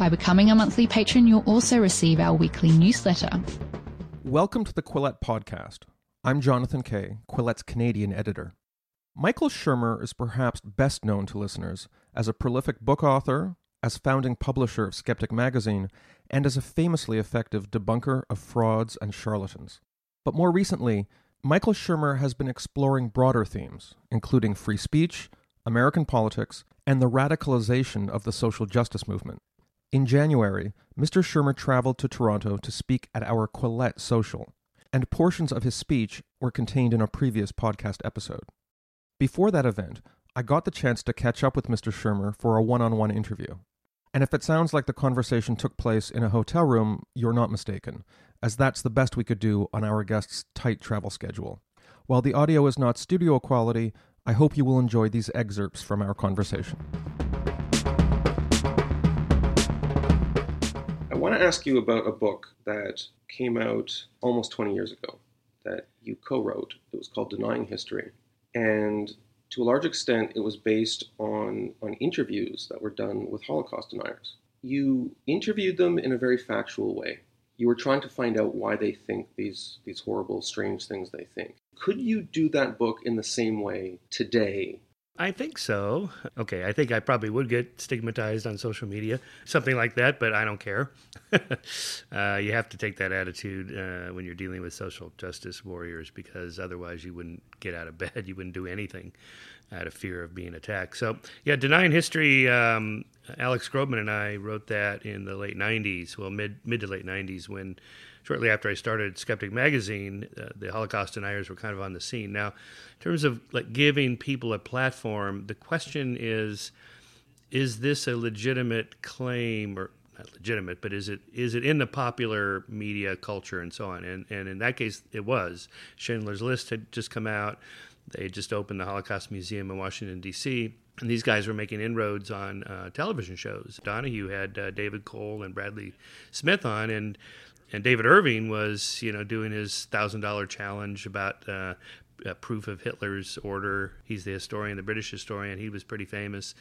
By becoming a monthly patron, you'll also receive our weekly newsletter. Welcome to the Quillette Podcast. I'm Jonathan Kay, Quillette's Canadian editor. Michael Shermer is perhaps best known to listeners as a prolific book author, as founding publisher of Skeptic Magazine, and as a famously effective debunker of frauds and charlatans. But more recently, Michael Shermer has been exploring broader themes, including free speech, American politics, and the radicalization of the social justice movement. In January, Mr. Shermer traveled to Toronto to speak at our Quillette Social, and portions of his speech were contained in a previous podcast episode. Before that event, I got the chance to catch up with Mr. Shermer for a one on one interview. And if it sounds like the conversation took place in a hotel room, you're not mistaken, as that's the best we could do on our guest's tight travel schedule. While the audio is not studio quality, I hope you will enjoy these excerpts from our conversation. Want to ask you about a book that came out almost 20 years ago that you co wrote. It was called Denying History. And to a large extent, it was based on, on interviews that were done with Holocaust deniers. You interviewed them in a very factual way. You were trying to find out why they think these, these horrible, strange things they think. Could you do that book in the same way today I think so. Okay, I think I probably would get stigmatized on social media, something like that, but I don't care. uh, you have to take that attitude uh, when you're dealing with social justice warriors because otherwise you wouldn't get out of bed, you wouldn't do anything out of fear of being attacked. So, yeah, Denying History, um, Alex Grobman and I wrote that in the late 90s, well, mid, mid to late 90s when shortly after I started Skeptic Magazine, uh, the Holocaust deniers were kind of on the scene. Now, in terms of like giving people a platform, the question is: Is this a legitimate claim, or not legitimate, but is it is it in the popular media culture and so on? And and in that case, it was. Schindler's List had just come out. They had just opened the Holocaust Museum in Washington D.C. And these guys were making inroads on uh, television shows. Donahue had uh, David Cole and Bradley Smith on, and and David Irving was, you know, doing his thousand dollar challenge about uh, uh, proof of Hitler's order. He's the historian, the British historian. He was pretty famous.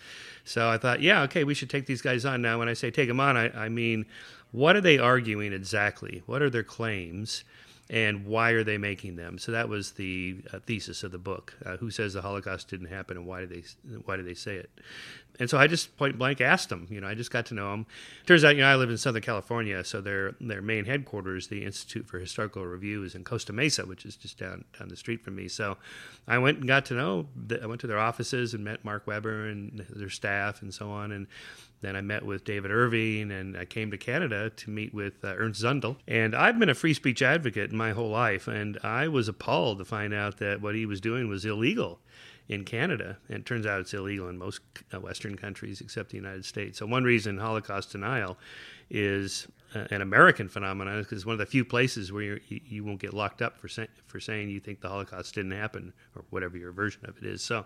So I thought, yeah, okay, we should take these guys on. Now, when I say take them on, I, I mean, what are they arguing exactly? What are their claims? And why are they making them? So that was the uh, thesis of the book. Uh, who says the Holocaust didn't happen, and why did they why did they say it? And so I just point blank asked them. You know, I just got to know them. Turns out, you know, I live in Southern California, so their their main headquarters, the Institute for Historical Review, is in Costa Mesa, which is just down down the street from me. So I went and got to know. The, I went to their offices and met Mark Weber and their staff and so on, and then I met with David Irving, and I came to Canada to meet with uh, Ernst Zundel. And I've been a free speech advocate my whole life, and I was appalled to find out that what he was doing was illegal in Canada. And it turns out it's illegal in most uh, Western countries except the United States. So, one reason Holocaust denial is an American phenomenon because it's one of the few places where you, you won't get locked up for say, for saying you think the Holocaust didn't happen or whatever your version of it is. So,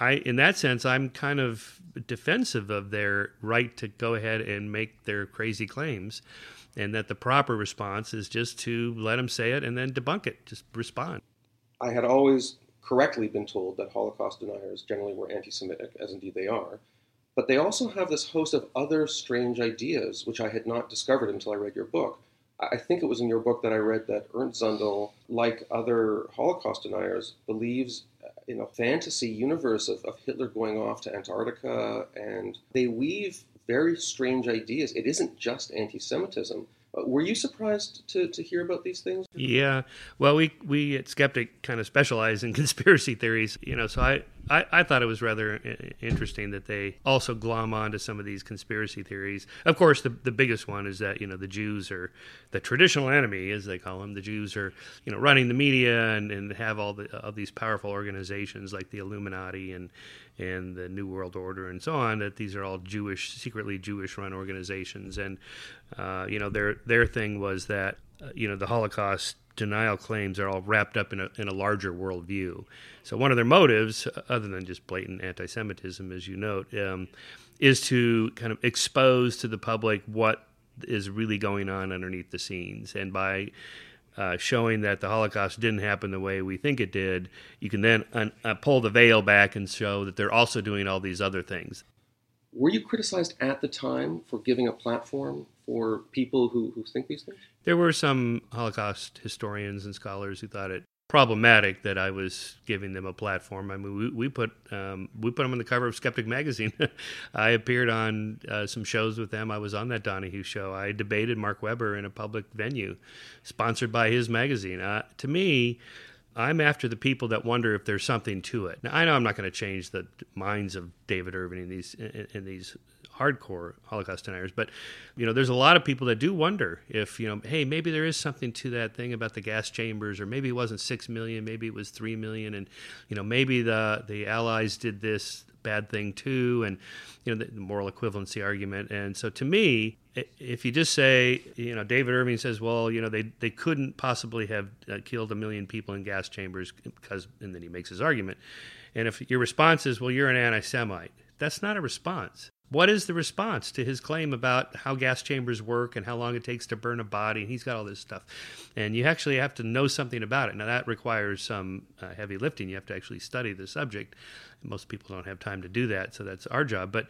I in that sense, I'm kind of defensive of their right to go ahead and make their crazy claims, and that the proper response is just to let them say it and then debunk it, just respond. I had always correctly been told that Holocaust deniers generally were anti Semitic, as indeed they are. But they also have this host of other strange ideas, which I had not discovered until I read your book. I think it was in your book that I read that Ernst Zundel, like other Holocaust deniers, believes in a fantasy universe of, of Hitler going off to Antarctica, and they weave very strange ideas. It isn't just anti Semitism, uh, were you surprised to, to hear about these things? Yeah. Well, we, we at Skeptic kind of specialize in conspiracy theories, you know, so I, I, I thought it was rather interesting that they also glom onto some of these conspiracy theories. Of course, the, the biggest one is that, you know, the Jews are the traditional enemy, as they call them. The Jews are, you know, running the media and, and have all, the, all these powerful organizations like the Illuminati and, and the New World Order and so on, that these are all Jewish, secretly Jewish run organizations. And, uh, you know, their, their thing was that uh, you know, the Holocaust denial claims are all wrapped up in a, in a larger worldview. So one of their motives, uh, other than just blatant anti-Semitism, as you note, um, is to kind of expose to the public what is really going on underneath the scenes, and by uh, showing that the Holocaust didn't happen the way we think it did, you can then un- uh, pull the veil back and show that they're also doing all these other things. Were you criticized at the time for giving a platform for people who, who think these things? There were some Holocaust historians and scholars who thought it problematic that I was giving them a platform. I mean, we, we put um, we put them on the cover of Skeptic magazine. I appeared on uh, some shows with them. I was on that Donahue show. I debated Mark Weber in a public venue, sponsored by his magazine. Uh, to me. I'm after the people that wonder if there's something to it. Now, I know I'm not going to change the minds of David Irving in these in these hardcore Holocaust deniers. But you know, there's a lot of people that do wonder if you know, hey, maybe there is something to that thing about the gas chambers, or maybe it wasn't six million, maybe it was three million, and you know, maybe the the Allies did this bad thing too, and you know, the, moral equivalency argument. And so, to me, if you just say, you know, David Irving says, well, you know, they they couldn't possibly have uh, killed a million people in gas chambers because, and then he makes his argument. And if your response is, well, you're an anti-Semite, that's not a response. What is the response to his claim about how gas chambers work and how long it takes to burn a body? And he's got all this stuff. And you actually have to know something about it. Now, that requires some uh, heavy lifting. You have to actually study the subject. Most people don't have time to do that, so that's our job. But,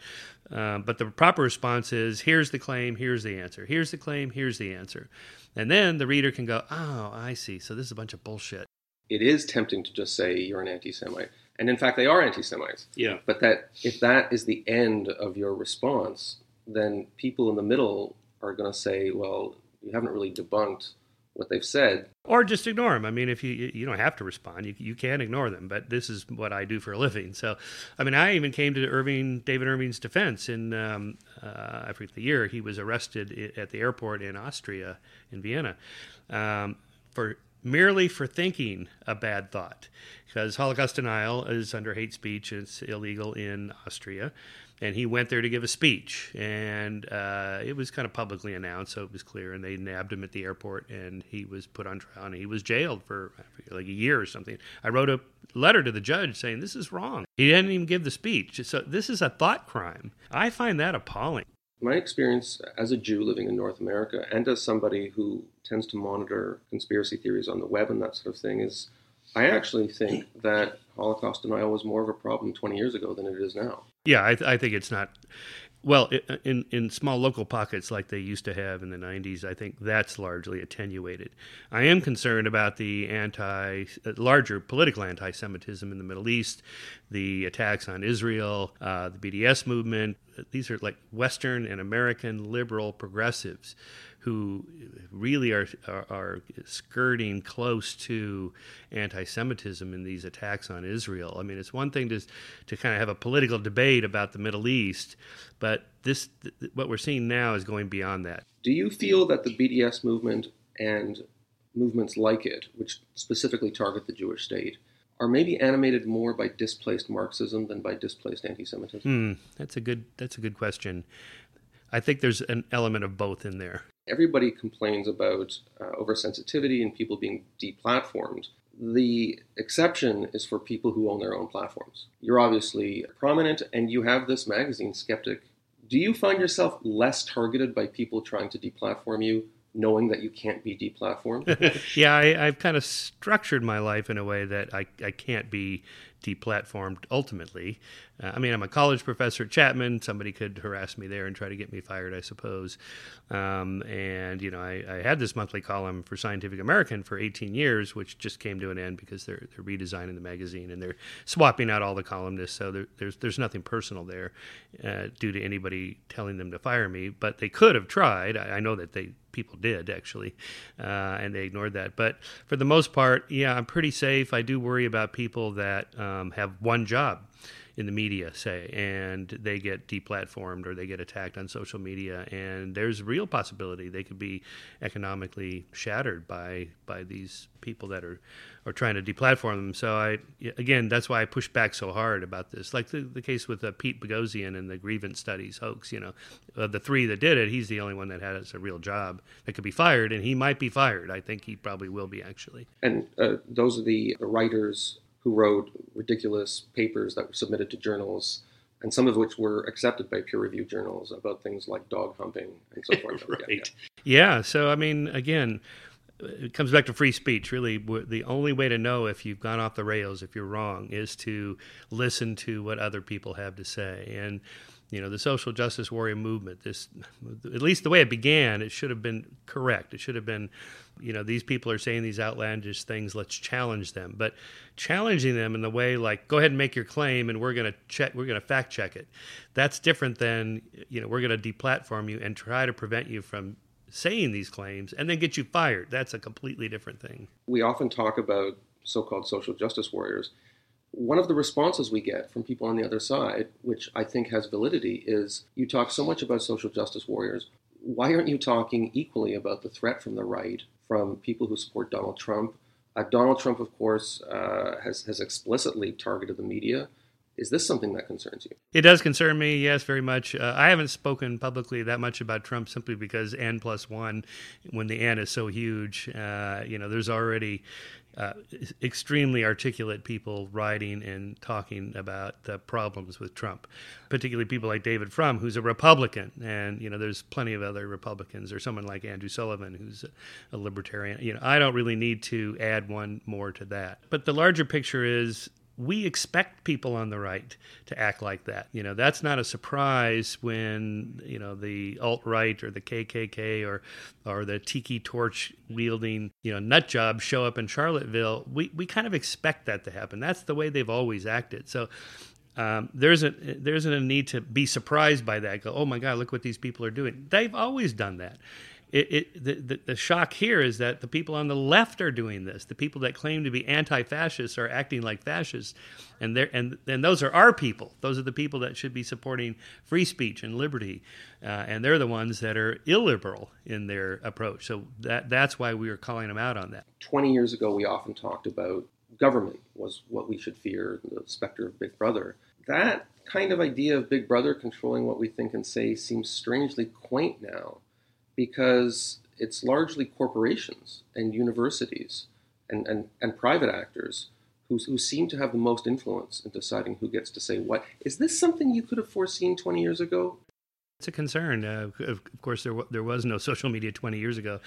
uh, but the proper response is here's the claim, here's the answer. Here's the claim, here's the answer. And then the reader can go, oh, I see. So this is a bunch of bullshit. It is tempting to just say you're an anti Semite and in fact they are anti-Semites. Yeah. But that if that is the end of your response, then people in the middle are going to say, well, you haven't really debunked what they've said. Or just ignore them. I mean, if you you don't have to respond, you you can ignore them. But this is what I do for a living. So, I mean, I even came to Irving David Irving's defense in um, uh, I forget the year he was arrested at the airport in Austria in Vienna um, for merely for thinking a bad thought because Holocaust denial is under hate speech. And it's illegal in Austria. And he went there to give a speech, and uh, it was kind of publicly announced, so it was clear. And they nabbed him at the airport, and he was put on trial, and he was jailed for like a year or something. I wrote a letter to the judge saying this is wrong. He didn't even give the speech, so this is a thought crime. I find that appalling. My experience as a Jew living in North America, and as somebody who tends to monitor conspiracy theories on the web and that sort of thing, is I actually think that Holocaust denial was more of a problem 20 years ago than it is now. Yeah, I, th- I think it's not. Well, in in small local pockets like they used to have in the 90s, I think that's largely attenuated. I am concerned about the anti uh, larger political anti-Semitism in the Middle East, the attacks on Israel, uh, the BDS movement. These are like Western and American liberal progressives who really are, are, are skirting close to anti-Semitism in these attacks on Israel. I mean, it's one thing to to kind of have a political debate about the Middle East, but this what we're seeing now is going beyond that. Do you feel that the BDS movement and movements like it, which specifically target the Jewish state, are maybe animated more by displaced Marxism than by displaced anti-Semitism? Hmm, that's a good that's a good question. I think there's an element of both in there. Everybody complains about uh, oversensitivity and people being deplatformed. The exception is for people who own their own platforms. You're obviously prominent and you have this magazine, Skeptic. Do you find yourself less targeted by people trying to deplatform you, knowing that you can't be deplatformed? yeah, I, have kind of structured my life in a way that I, I can't be deplatformed ultimately. Uh, I mean, I'm a college professor at Chapman. Somebody could harass me there and try to get me fired, I suppose. Um, and, you know, I, I, had this monthly column for Scientific American for 18 years, which just came to an end because they're, they're redesigning the magazine and they're swapping out all the columnists. So there, there's, there's nothing personal there uh, due to anybody telling them to fire me. But they could have tried. I, I know that they people did actually, uh, and they ignored that. But for the most part, yeah, I'm pretty safe. I do worry about people that um, have one job in the media, say, and they get deplatformed or they get attacked on social media, and there's real possibility they could be economically shattered by by these people that are are trying to deplatform them. So I again, that's why I push back so hard about this. Like the, the case with uh, Pete Boghossian and the grievance studies hoax. You know, of the three that did it, he's the only one that has a real job that could be fired, and he might be fired. I think he probably will be actually. And uh, those are the writers who wrote ridiculous papers that were submitted to journals and some of which were accepted by peer reviewed journals about things like dog humping and so forth. right. Yeah, yeah. yeah, So, I mean, again, it comes back to free speech. Really, the only way to know if you've gone off the rails, if you're wrong, is to listen to what other people have to say. And you know, the social justice warrior movement. This, at least the way it began, it should have been correct. It should have been, you know, these people are saying these outlandish things. Let's challenge them. But challenging them in the way like, go ahead and make your claim, and we're going to check, we're going to fact check it. That's different than, you know, we're going to deplatform you and try to prevent you from saying these claims and then get you fired. That's a completely different thing. We often talk about so called social justice warriors. One of the responses we get from people on the other side, which I think has validity, is you talk so much about social justice warriors. Why aren't you talking equally about the threat from the right, from people who support Donald Trump? Uh, Donald Trump, of course, uh, has, has explicitly targeted the media. Is this something that concerns you? It does concern me, yes, very much. Uh, I haven't spoken publicly that much about Trump simply because N plus one, when the N is so huge, uh, you know, there's already uh, extremely articulate people writing and talking about the problems with Trump, particularly people like David Frum, who's a Republican, and you know there's plenty of other Republicans, or someone like Andrew Sullivan, who's a libertarian. You know, I don't really need to add one more to that. But the larger picture is we expect people on the right to act like that. You know, that's not a surprise when, you know, the alt right or the KKK or or the tiki torch wielding, you know, nut jobs show up in Charlottesville. We we kind of expect that to happen. That's the way they've always acted. So um, there's a there isn't a need to be surprised by that. Go, oh my God, look what these people are doing. They've always done that it, it the, the, the, shock here is that the people on the left are doing this. The people that claim to be anti-fascists are acting like fascists, and and and those are our people. Those are the people that should be supporting free speech and liberty, uh, and they're the ones that are illiberal in their approach. So that that's why we are calling them out on that. Twenty years ago, we often talked about government was what we should fear, the specter of Big Brother. That kind of idea of Big Brother controlling what we think and say seems strangely quaint now because it's largely corporations and universities and, and, and private actors who, who seem to have the most influence in deciding who gets to say what. Is this something you could have foreseen 20 years ago? It's a concern. Uh, of course, there w- there was no social media 20 years ago,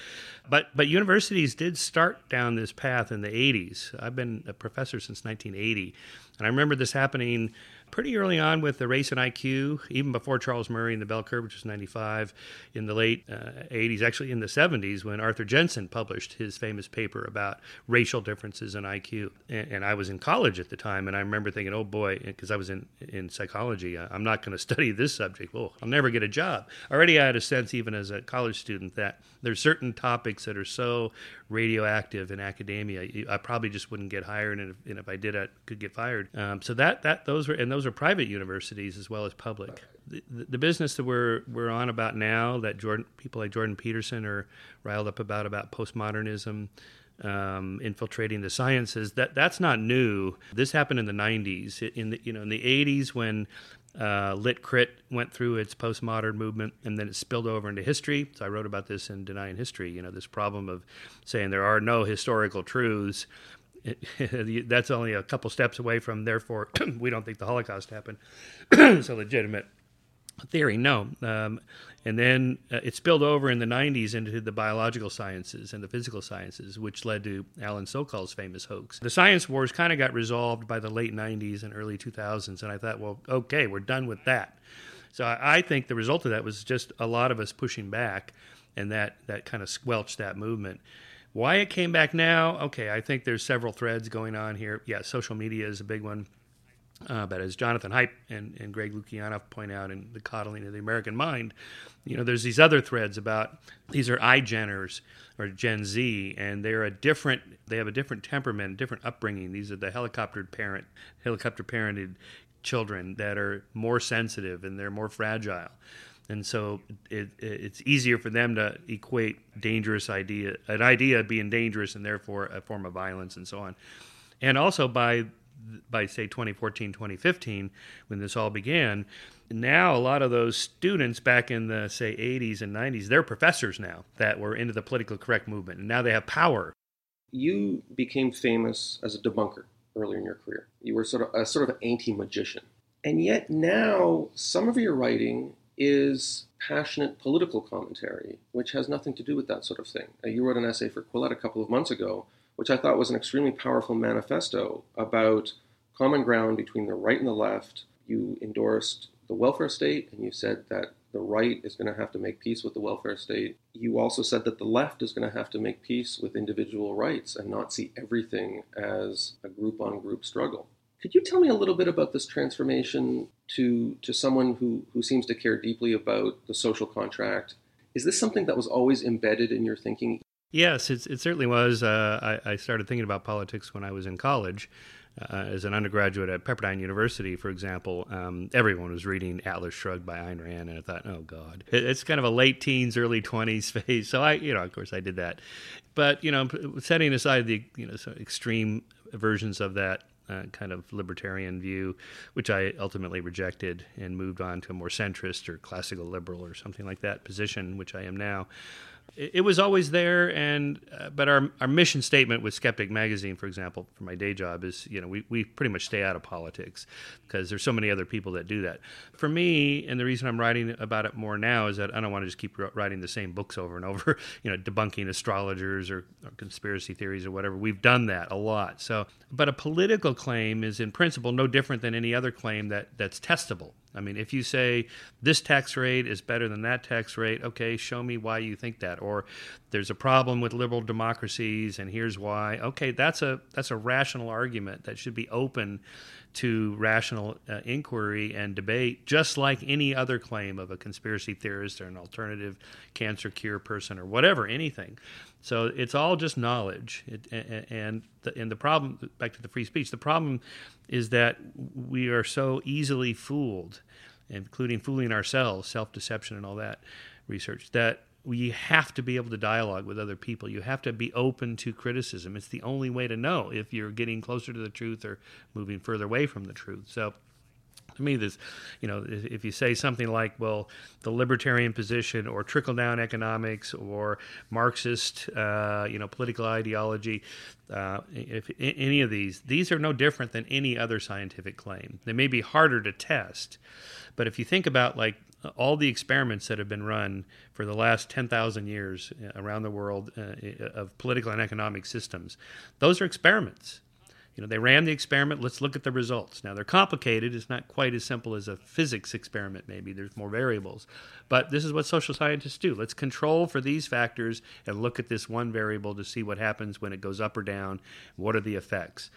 but but universities did start down this path in the 80s. I've been a professor since 1980, and I remember this happening pretty early on with the race and IQ, even before Charles Murray and the bell curve, which was 95, in the late uh, 80s, actually in the 70s, when Arthur Jensen published his famous paper about racial differences in IQ. And, and I was in college at the time, and I remember thinking, oh boy, because I was in, in psychology, I'm not going to study this subject. Well, I'll never get a job. Already I had a sense, even as a college student, that there's certain topics that are so radioactive in academia, I probably just wouldn't get hired, and if, and if I did, I could get fired. Um, so that, that those were, and those are private universities as well as public. The, the, business that we're we're on about now, that Jordan people like Jordan Peterson are riled up about about postmodernism, um, infiltrating the sciences. That that's not new. This happened in the '90s. In the you know in the '80s when uh, Lit Crit went through its postmodern movement, and then it spilled over into history. So I wrote about this in Denying History. You know, this problem of saying there are no historical truths, that's only a couple steps away from therefore we don't think the holocaust happened it's a legitimate theory no um, and then uh, it spilled over in the 90s into the biological sciences and the physical sciences which led to alan sokal's famous hoax the science wars kind of got resolved by the late 90s and early 2000s and i thought well okay we're done with that so I, I think the result of that was just a lot of us pushing back and that, that kind of squelched that movement why it came back now? Okay, I think there's several threads going on here. Yeah, social media is a big one. Uh, but as Jonathan Haidt and, and Greg Lukianoff point out in The Coddling of the American Mind, you know, there's these other threads about these are iGeners or Gen Z, and they're a different, they have a different temperament, different upbringing. These are the helicopter parent, helicopter parented children that are more sensitive and they're more fragile and so it, it's easier for them to equate dangerous idea an idea being dangerous and therefore a form of violence and so on and also by by say 2014 2015 when this all began now a lot of those students back in the say 80s and 90s they're professors now that were into the political correct movement and now they have power. You became famous as a debunker earlier in your career. You were sort of a sort of anti-magician. And yet now some of your writing is passionate political commentary, which has nothing to do with that sort of thing. You wrote an essay for Quillette a couple of months ago, which I thought was an extremely powerful manifesto about common ground between the right and the left. You endorsed the welfare state, and you said that the right is going to have to make peace with the welfare state. You also said that the left is going to have to make peace with individual rights and not see everything as a group on group struggle. Could you tell me a little bit about this transformation to to someone who who seems to care deeply about the social contract? Is this something that was always embedded in your thinking? Yes, it, it certainly was. Uh, I, I, started thinking about politics when I was in college. Uh, as an undergraduate at Pepperdine University, for example, um, everyone was reading Atlas Shrugged by Ayn Rand, and I thought, oh God, it, it's kind of a late teens, early twenties phase. So I, you know, of course, I did that. But you know, setting aside the you know extreme versions of that uh, kind of libertarian view, which I ultimately rejected and moved on to a more centrist or classical liberal or something like that position, which I am now it, was always there and uh, but our our mission statement with skeptic magazine for example for my day job is you know we, we pretty much stay out of politics because there's so many other people that do that. For me and the reason i'm writing about it more now is that i don't want to just keep writing the same books over and over you know debunking astrologers or, or conspiracy theories or whatever. We've done that a lot. So but a political claim is in principle no different than any other claim that that's testable I mean, if you say this tax rate is better than that tax rate, okay, show me why you think that. Or there's a problem with liberal democracies, and here's why. Okay, that's a that's a rational argument that should be open to rational uh, inquiry and debate, just like any other claim of a conspiracy theorist or an alternative cancer cure person or whatever, anything. So it's all just knowledge, it, and the, and the problem back to the free speech. The problem is that we are so easily fooled, including fooling ourselves, self deception, and all that research that we have to be able to dialogue with other people. You have to be open to criticism. It's the only way to know if you're getting closer to the truth or moving further away from the truth. So to me this you know if you say something like well the libertarian position or trickle down economics or marxist uh, you know political ideology uh, if any of these these are no different than any other scientific claim they may be harder to test but if you think about like all the experiments that have been run for the last 10,000 years uh, around the world uh, of political and economic systems those are experiments you know, they ran the experiment. Let's look at the results. Now they're complicated. It's not quite as simple as a physics experiment. Maybe there's more variables, but this is what social scientists do. Let's control for these factors and look at this one variable to see what happens when it goes up or down. What are the effects?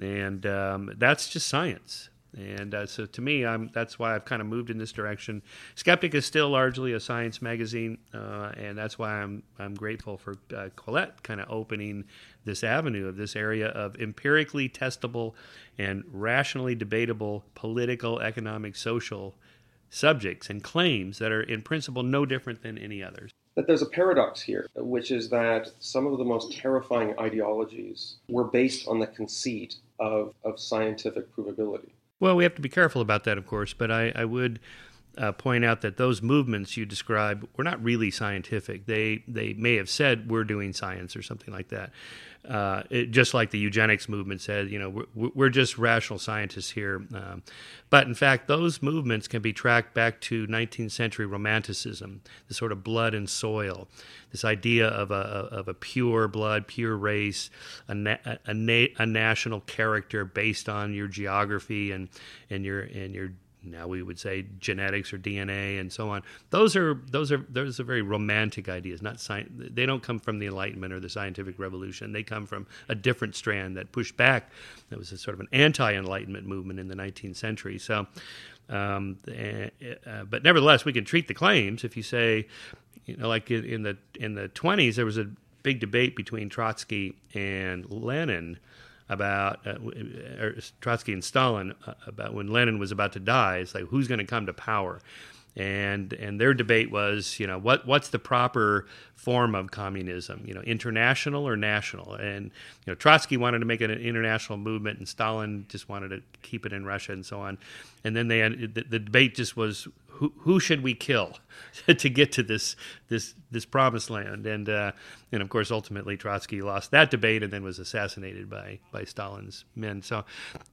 And um, that's just science. And uh, so to me, I'm, that's why I've kind of moved in this direction. Skeptic is still largely a science magazine, uh, and that's why I'm, I'm grateful for uh, Quillette kind of opening this avenue of this area of empirically testable and rationally debatable political, economic, social subjects and claims that are in principle no different than any others. But there's a paradox here, which is that some of the most terrifying ideologies were based on the conceit of, of scientific provability. Well, we have to be careful about that, of course, but I, I would uh, point out that those movements you describe were not really scientific. They they may have said we're doing science or something like that, uh, it, just like the eugenics movement said, you know, we're, we're just rational scientists here. Um, but in fact, those movements can be tracked back to 19th century Romanticism, the sort of blood and soil, this idea of a, of a pure blood, pure race, a, na- a, na- a national character based on your geography and, and your and your now we would say genetics or DNA and so on. Those are those are those are very romantic ideas. Not science. They don't come from the Enlightenment or the scientific revolution. They come from a different strand that pushed back. That was a sort of an anti-Enlightenment movement in the 19th century. So, um, uh, but nevertheless, we can treat the claims. If you say, you know, like in the in the 20s, there was a big debate between Trotsky and Lenin about uh, Trotsky and Stalin uh, about when Lenin was about to die. It's like who's going to come to power, and and their debate was you know what what's the proper form of communism? You know international or national? And you know Trotsky wanted to make it an international movement and Stalin just wanted to keep it in Russia and so on and then they the, the debate just was who, who should we kill to get to this this this promised land? And uh, and of course, ultimately Trotsky lost that debate and then was assassinated by by Stalin's men. So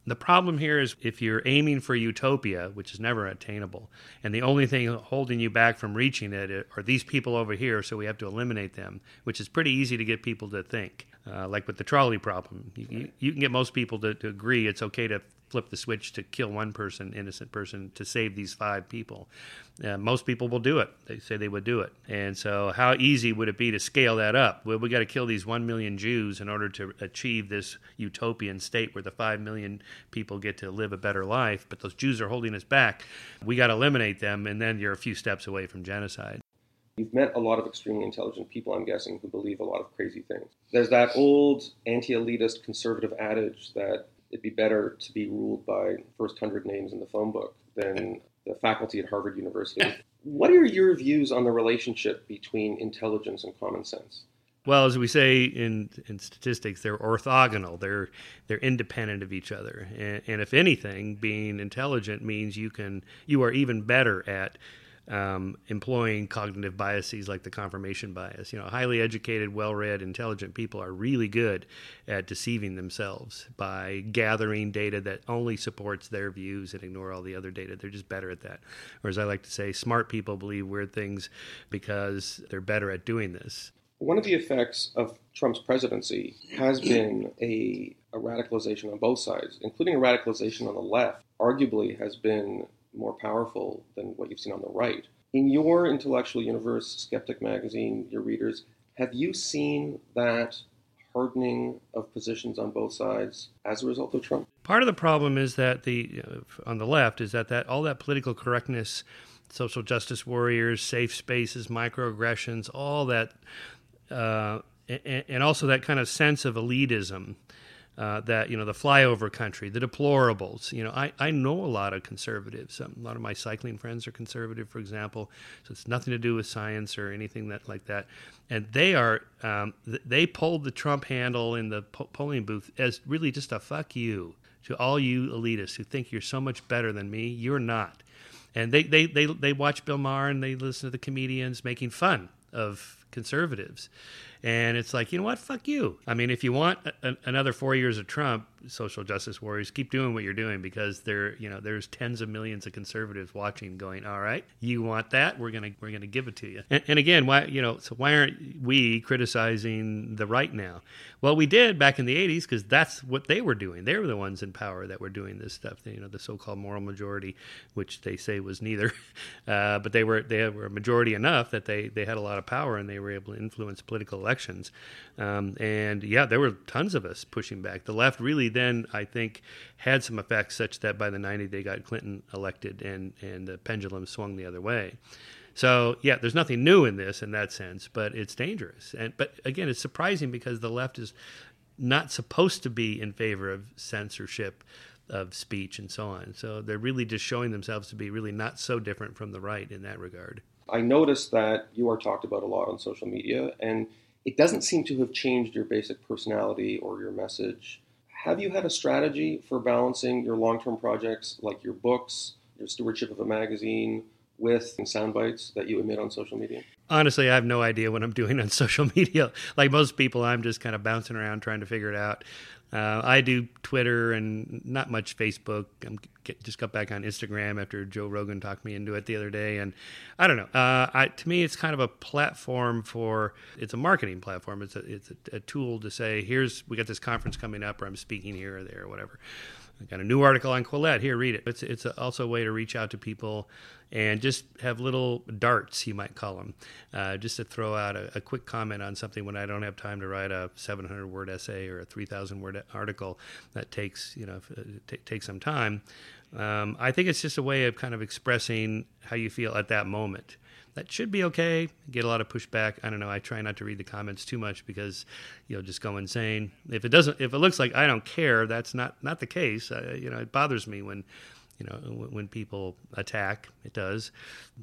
the problem here is if you're aiming for utopia, which is never attainable, and the only thing holding you back from reaching it are these people over here, so we have to eliminate them, which is pretty easy to get people to think. Uh, like with the trolley problem, you, you, you can get most people to, to agree it's okay to flip the switch to kill one person, innocent person, to save these five people. Uh, most people will do it. They say they would do it. And so, how easy would it be to scale that up? Well, we got to kill these one million Jews in order to achieve this utopian state where the five million people get to live a better life. But those Jews are holding us back. We got to eliminate them, and then you're a few steps away from genocide. You've met a lot of extremely intelligent people, I'm guessing, who believe a lot of crazy things. There's that old anti elitist conservative adage that it'd be better to be ruled by first hundred names in the phone book than the faculty at Harvard University. what are your views on the relationship between intelligence and common sense? Well, as we say in, in statistics, they're orthogonal. They're they're independent of each other. And, and if anything, being intelligent means you can you are even better at um, employing cognitive biases like the confirmation bias. You know, highly educated, well read, intelligent people are really good at deceiving themselves by gathering data that only supports their views and ignore all the other data. They're just better at that. Or, as I like to say, smart people believe weird things because they're better at doing this. One of the effects of Trump's presidency has been a, a radicalization on both sides, including a radicalization on the left. Arguably, has been more powerful than what you've seen on the right. In your intellectual universe, Skeptic Magazine, your readers, have you seen that hardening of positions on both sides as a result of Trump? Part of the problem is that the uh, on the left is that that all that political correctness, social justice warriors, safe spaces, microaggressions, all that, uh, and, and also that kind of sense of elitism uh, that you know the flyover country, the deplorables. You know, I, I know a lot of conservatives. Um, a lot of my cycling friends are conservative, for example. So it's nothing to do with science or anything that like that. And they are um, th- they pulled the Trump handle in the po- polling booth as really just a fuck you to all you elitists who think you're so much better than me. You're not. And they they they they watch Bill Maher and they listen to the comedians making fun of conservatives. And it's like, you know what? Fuck you. I mean, if you want a, another four years of Trump, social justice warriors, keep doing what you're doing because there, you know, there's tens of millions of conservatives watching, going, all right, you want that? We're gonna we're gonna give it to you. And, and again, why you know, so why aren't we criticizing the right now? Well, we did back in the '80s because that's what they were doing. They were the ones in power that were doing this stuff. You know, the so-called moral majority, which they say was neither, uh, but they were they were a majority enough that they they had a lot of power and they were able to influence political elections. Um, and yeah, there were tons of us pushing back. The left really then, I think, had some effects such that by the 90s they got Clinton elected and, and the pendulum swung the other way. So yeah, there's nothing new in this in that sense, but it's dangerous. And but again, it's surprising because the left is not supposed to be in favor of censorship of speech and so on. So they're really just showing themselves to be really not so different from the right in that regard. I noticed that you are talked about a lot on social media, and it doesn't seem to have changed your basic personality or your message. Have you had a strategy for balancing your long term projects like your books, your stewardship of a magazine, with sound bites that you emit on social media? Honestly, I have no idea what I'm doing on social media. Like most people, I'm just kind of bouncing around trying to figure it out. Uh, I do Twitter and not much Facebook. I'm just got back on Instagram after Joe Rogan talked me into it the other day, and I don't know. Uh, I, to me, it's kind of a platform for. It's a marketing platform. It's a it's a, a tool to say, here's we got this conference coming up, or I'm speaking here or there or whatever. I got a new article on Quillette. Here, read it. It's it's also a way to reach out to people and just have little darts, you might call them, uh, just to throw out a, a, quick comment on something when I don't have time to write a 700 word essay or a 3,000 word article that takes you know uh, t- takes some time. Um, I think it's just a way of kind of expressing how you feel at that moment. That should be okay. Get a lot of pushback. I don't know. I try not to read the comments too much because you'll just go insane. If it doesn't, if it looks like I don't care, that's not not the case. You know, it bothers me when you know when people attack. It does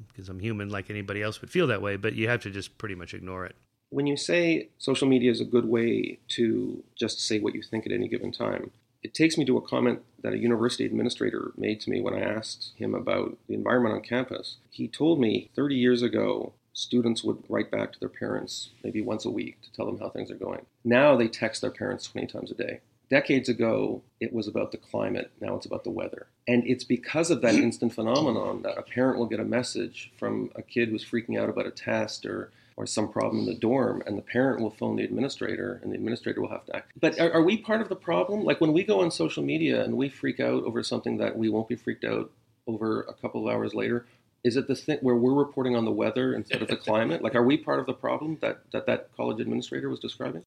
because I'm human, like anybody else would feel that way. But you have to just pretty much ignore it. When you say social media is a good way to just say what you think at any given time, it takes me to a comment that a university administrator made to me when I asked him about the environment on campus. He told me 30 years ago, students would write back to their parents maybe once a week to tell them how things are going. Now they text their parents 20 times a day. Decades ago, it was about the climate. Now it's about the weather. And it's because of that instant phenomenon that a parent will get a message from a kid who's freaking out about a test or or some problem in the dorm, and the parent will phone the administrator, and the administrator will have to act. But are, are, we part of the problem? Like when we go on social media and we freak out over something that we won't be freaked out over a couple of hours later, is it the thing where we're reporting on the weather instead of the climate? Like, are we part of the problem that that, that college administrator was describing?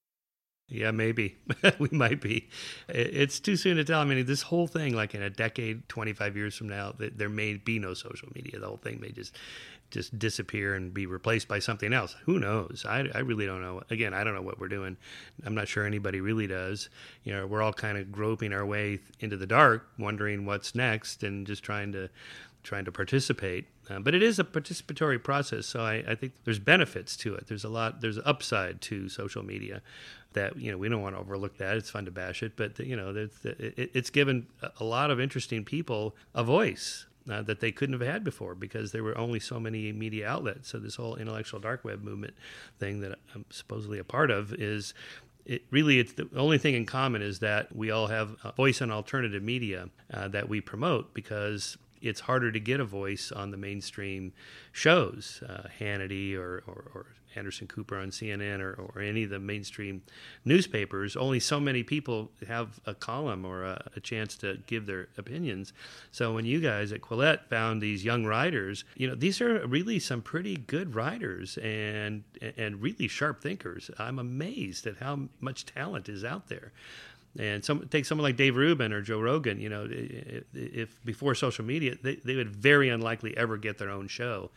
Yeah, maybe we might be. It's too soon to tell. I mean, this whole thing, like in a decade, twenty five years from now, there may be no social media. The whole thing may just just disappear and be replaced by something else. Who knows? I, I really don't know. Again, I don't know what we're doing. I'm not sure anybody really does. You know, we're all kind of groping our way into the dark, wondering what's next, and just trying to trying to participate. Uh, but it is a participatory process, so I, I, think there's benefits to it. There's a lot. There's an upside to social media that you know we don't want to overlook that. It's fun to bash it, but you know it, it's given a lot of interesting people a voice uh, that they couldn't have had before because there were only so many media outlets. So this whole intellectual dark web movement thing that I'm supposedly a part of is it really it's the only thing in common is that we all have a voice on alternative media uh, that we promote because it's harder to get a voice on the mainstream shows, uh, Hannity or, or, or, Anderson Cooper on CNN or, or, any of the mainstream newspapers. Only so many people have a column or a, a, chance to give their opinions. So when you guys at Quillette found these young writers, you know these are really some pretty good writers and and really sharp thinkers. I'm amazed at how much talent is out there. And some take someone like Dave Rubin or Joe Rogan. You know, if before social media, they, they would very unlikely ever get their own show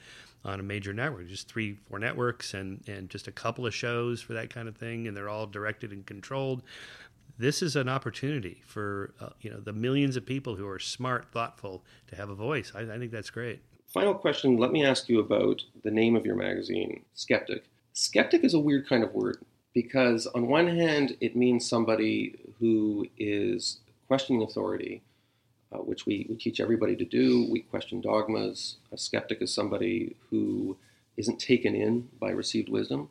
on a major network. Just three, four networks, and and just a couple of shows for that kind of thing, and they're all directed and controlled. This is an opportunity for uh, you know the millions of people who are smart, thoughtful, to have a voice. I, I think that's great. Final question. Let me ask you about the name of your magazine, Skeptic. Skeptic is a weird kind of word because on one hand it means somebody who is questioning authority, uh, which we, we teach everybody to do. We question dogmas. A skeptic is somebody who isn't taken in by received wisdom.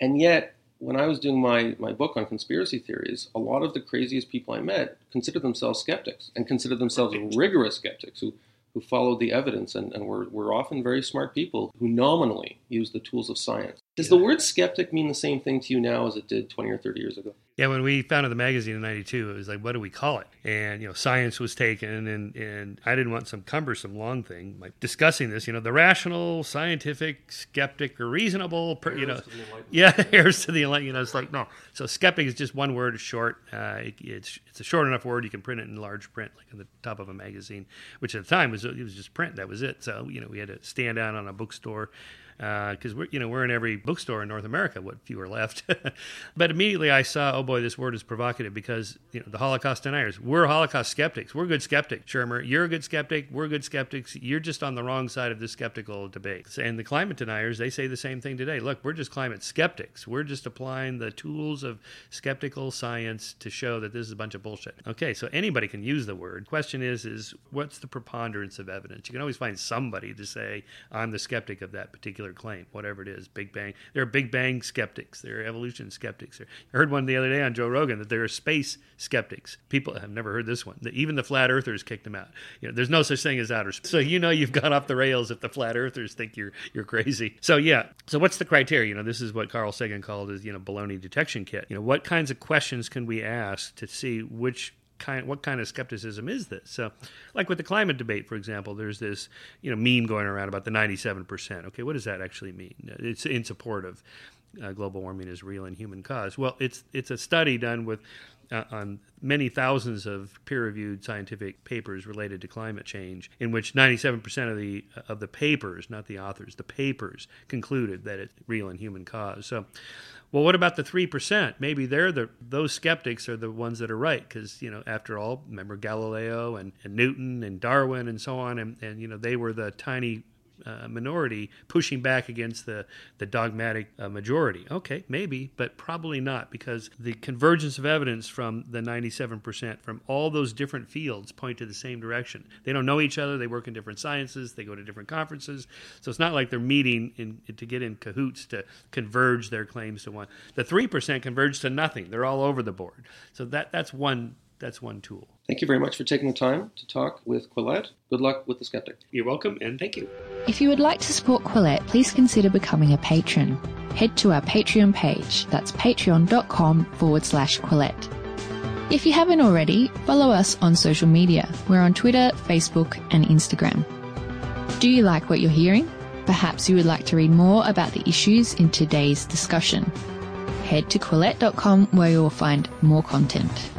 And yet, when I was doing my, my book on conspiracy theories, a lot of the craziest people I met considered themselves skeptics and considered themselves rigorous skeptics who, who followed the evidence and, and were, were often very smart people who nominally used the tools of science. Does the word skeptic mean the same thing to you now as it did 20 or 30 years ago? Yeah, when we founded the magazine in '92, it was like, what do we call it? And you know, science was taken, and and I didn't want some cumbersome long thing like discussing this. You know, the rational, scientific, skeptic, or reasonable. Per, you know, yeah, here's to the enlightenment. You know, it's like no. So skeptic is just one word, short. Uh, it, it's it's a short enough word you can print it in large print, like on the top of a magazine, which at the time was it was just print. That was it. So you know, we had to stand out on a bookstore because uh, we're you know we're in every bookstore in North America. What few are left? but immediately I saw, oh boy, this word is provocative because you know the Holocaust deniers. We're Holocaust skeptics. We're good skeptics. Shermer, you're a good skeptic. We're good skeptics. You're just on the wrong side of the skeptical debate. And the climate deniers, they say the same thing today. Look, we're just climate skeptics. We're just applying the tools of skeptical science to show that this is a bunch of bullshit. Okay, so anybody can use the word. Question is, is what's the preponderance of evidence? You can always find somebody to say I'm the skeptic of that particular claim, whatever it is. Big Bang. There are Big Bang skeptics. There are evolution skeptics. I heard one the other day on Joe Rogan that there are space skeptics. People have never heard this one. Even the flat earthers kicked them out. You know, there's no such thing as outer space. So you know you've gone off the rails if the flat earthers think you're you're crazy. So yeah. So what's the criteria? You know, this is what Carl Sagan called his you know baloney detection kit. You know, what kinds of questions can we ask to see which kind what kind of skepticism is this? So, like with the climate debate, for example, there's this you know meme going around about the 97%. Okay, what does that actually mean? It's in support of uh, global warming is real and human caused. Well, it's it's a study done with uh, on many thousands of peer-reviewed scientific papers related to climate change, in which 97% of the of the papers, not the authors, the papers concluded that it's real and human cause. So, well, what about the three percent? Maybe they're the those skeptics are the ones that are right because you know, after all, remember Galileo and, and Newton and Darwin and so on, and, and you know they were the tiny uh, minority pushing back against the, the dogmatic uh, majority. Okay, maybe, but probably not because the convergence of evidence from the 97% from all those different fields point to the same direction. They don't know each other, they work in different sciences, they go to different conferences. So it's not like they're meeting in, to get in cahoots to converge their claims to one. The 3% converge to nothing. They're all over the board. So that, that's one that's one tool. Thank you very much for taking the time to talk with Quillette. Good luck with the skeptic. You're welcome, and thank you. If you would like to support Quillette, please consider becoming a patron. Head to our Patreon page. That's patreon.com forward slash Quillette. If you haven't already, follow us on social media. We're on Twitter, Facebook, and Instagram. Do you like what you're hearing? Perhaps you would like to read more about the issues in today's discussion. Head to Quillette.com where you will find more content.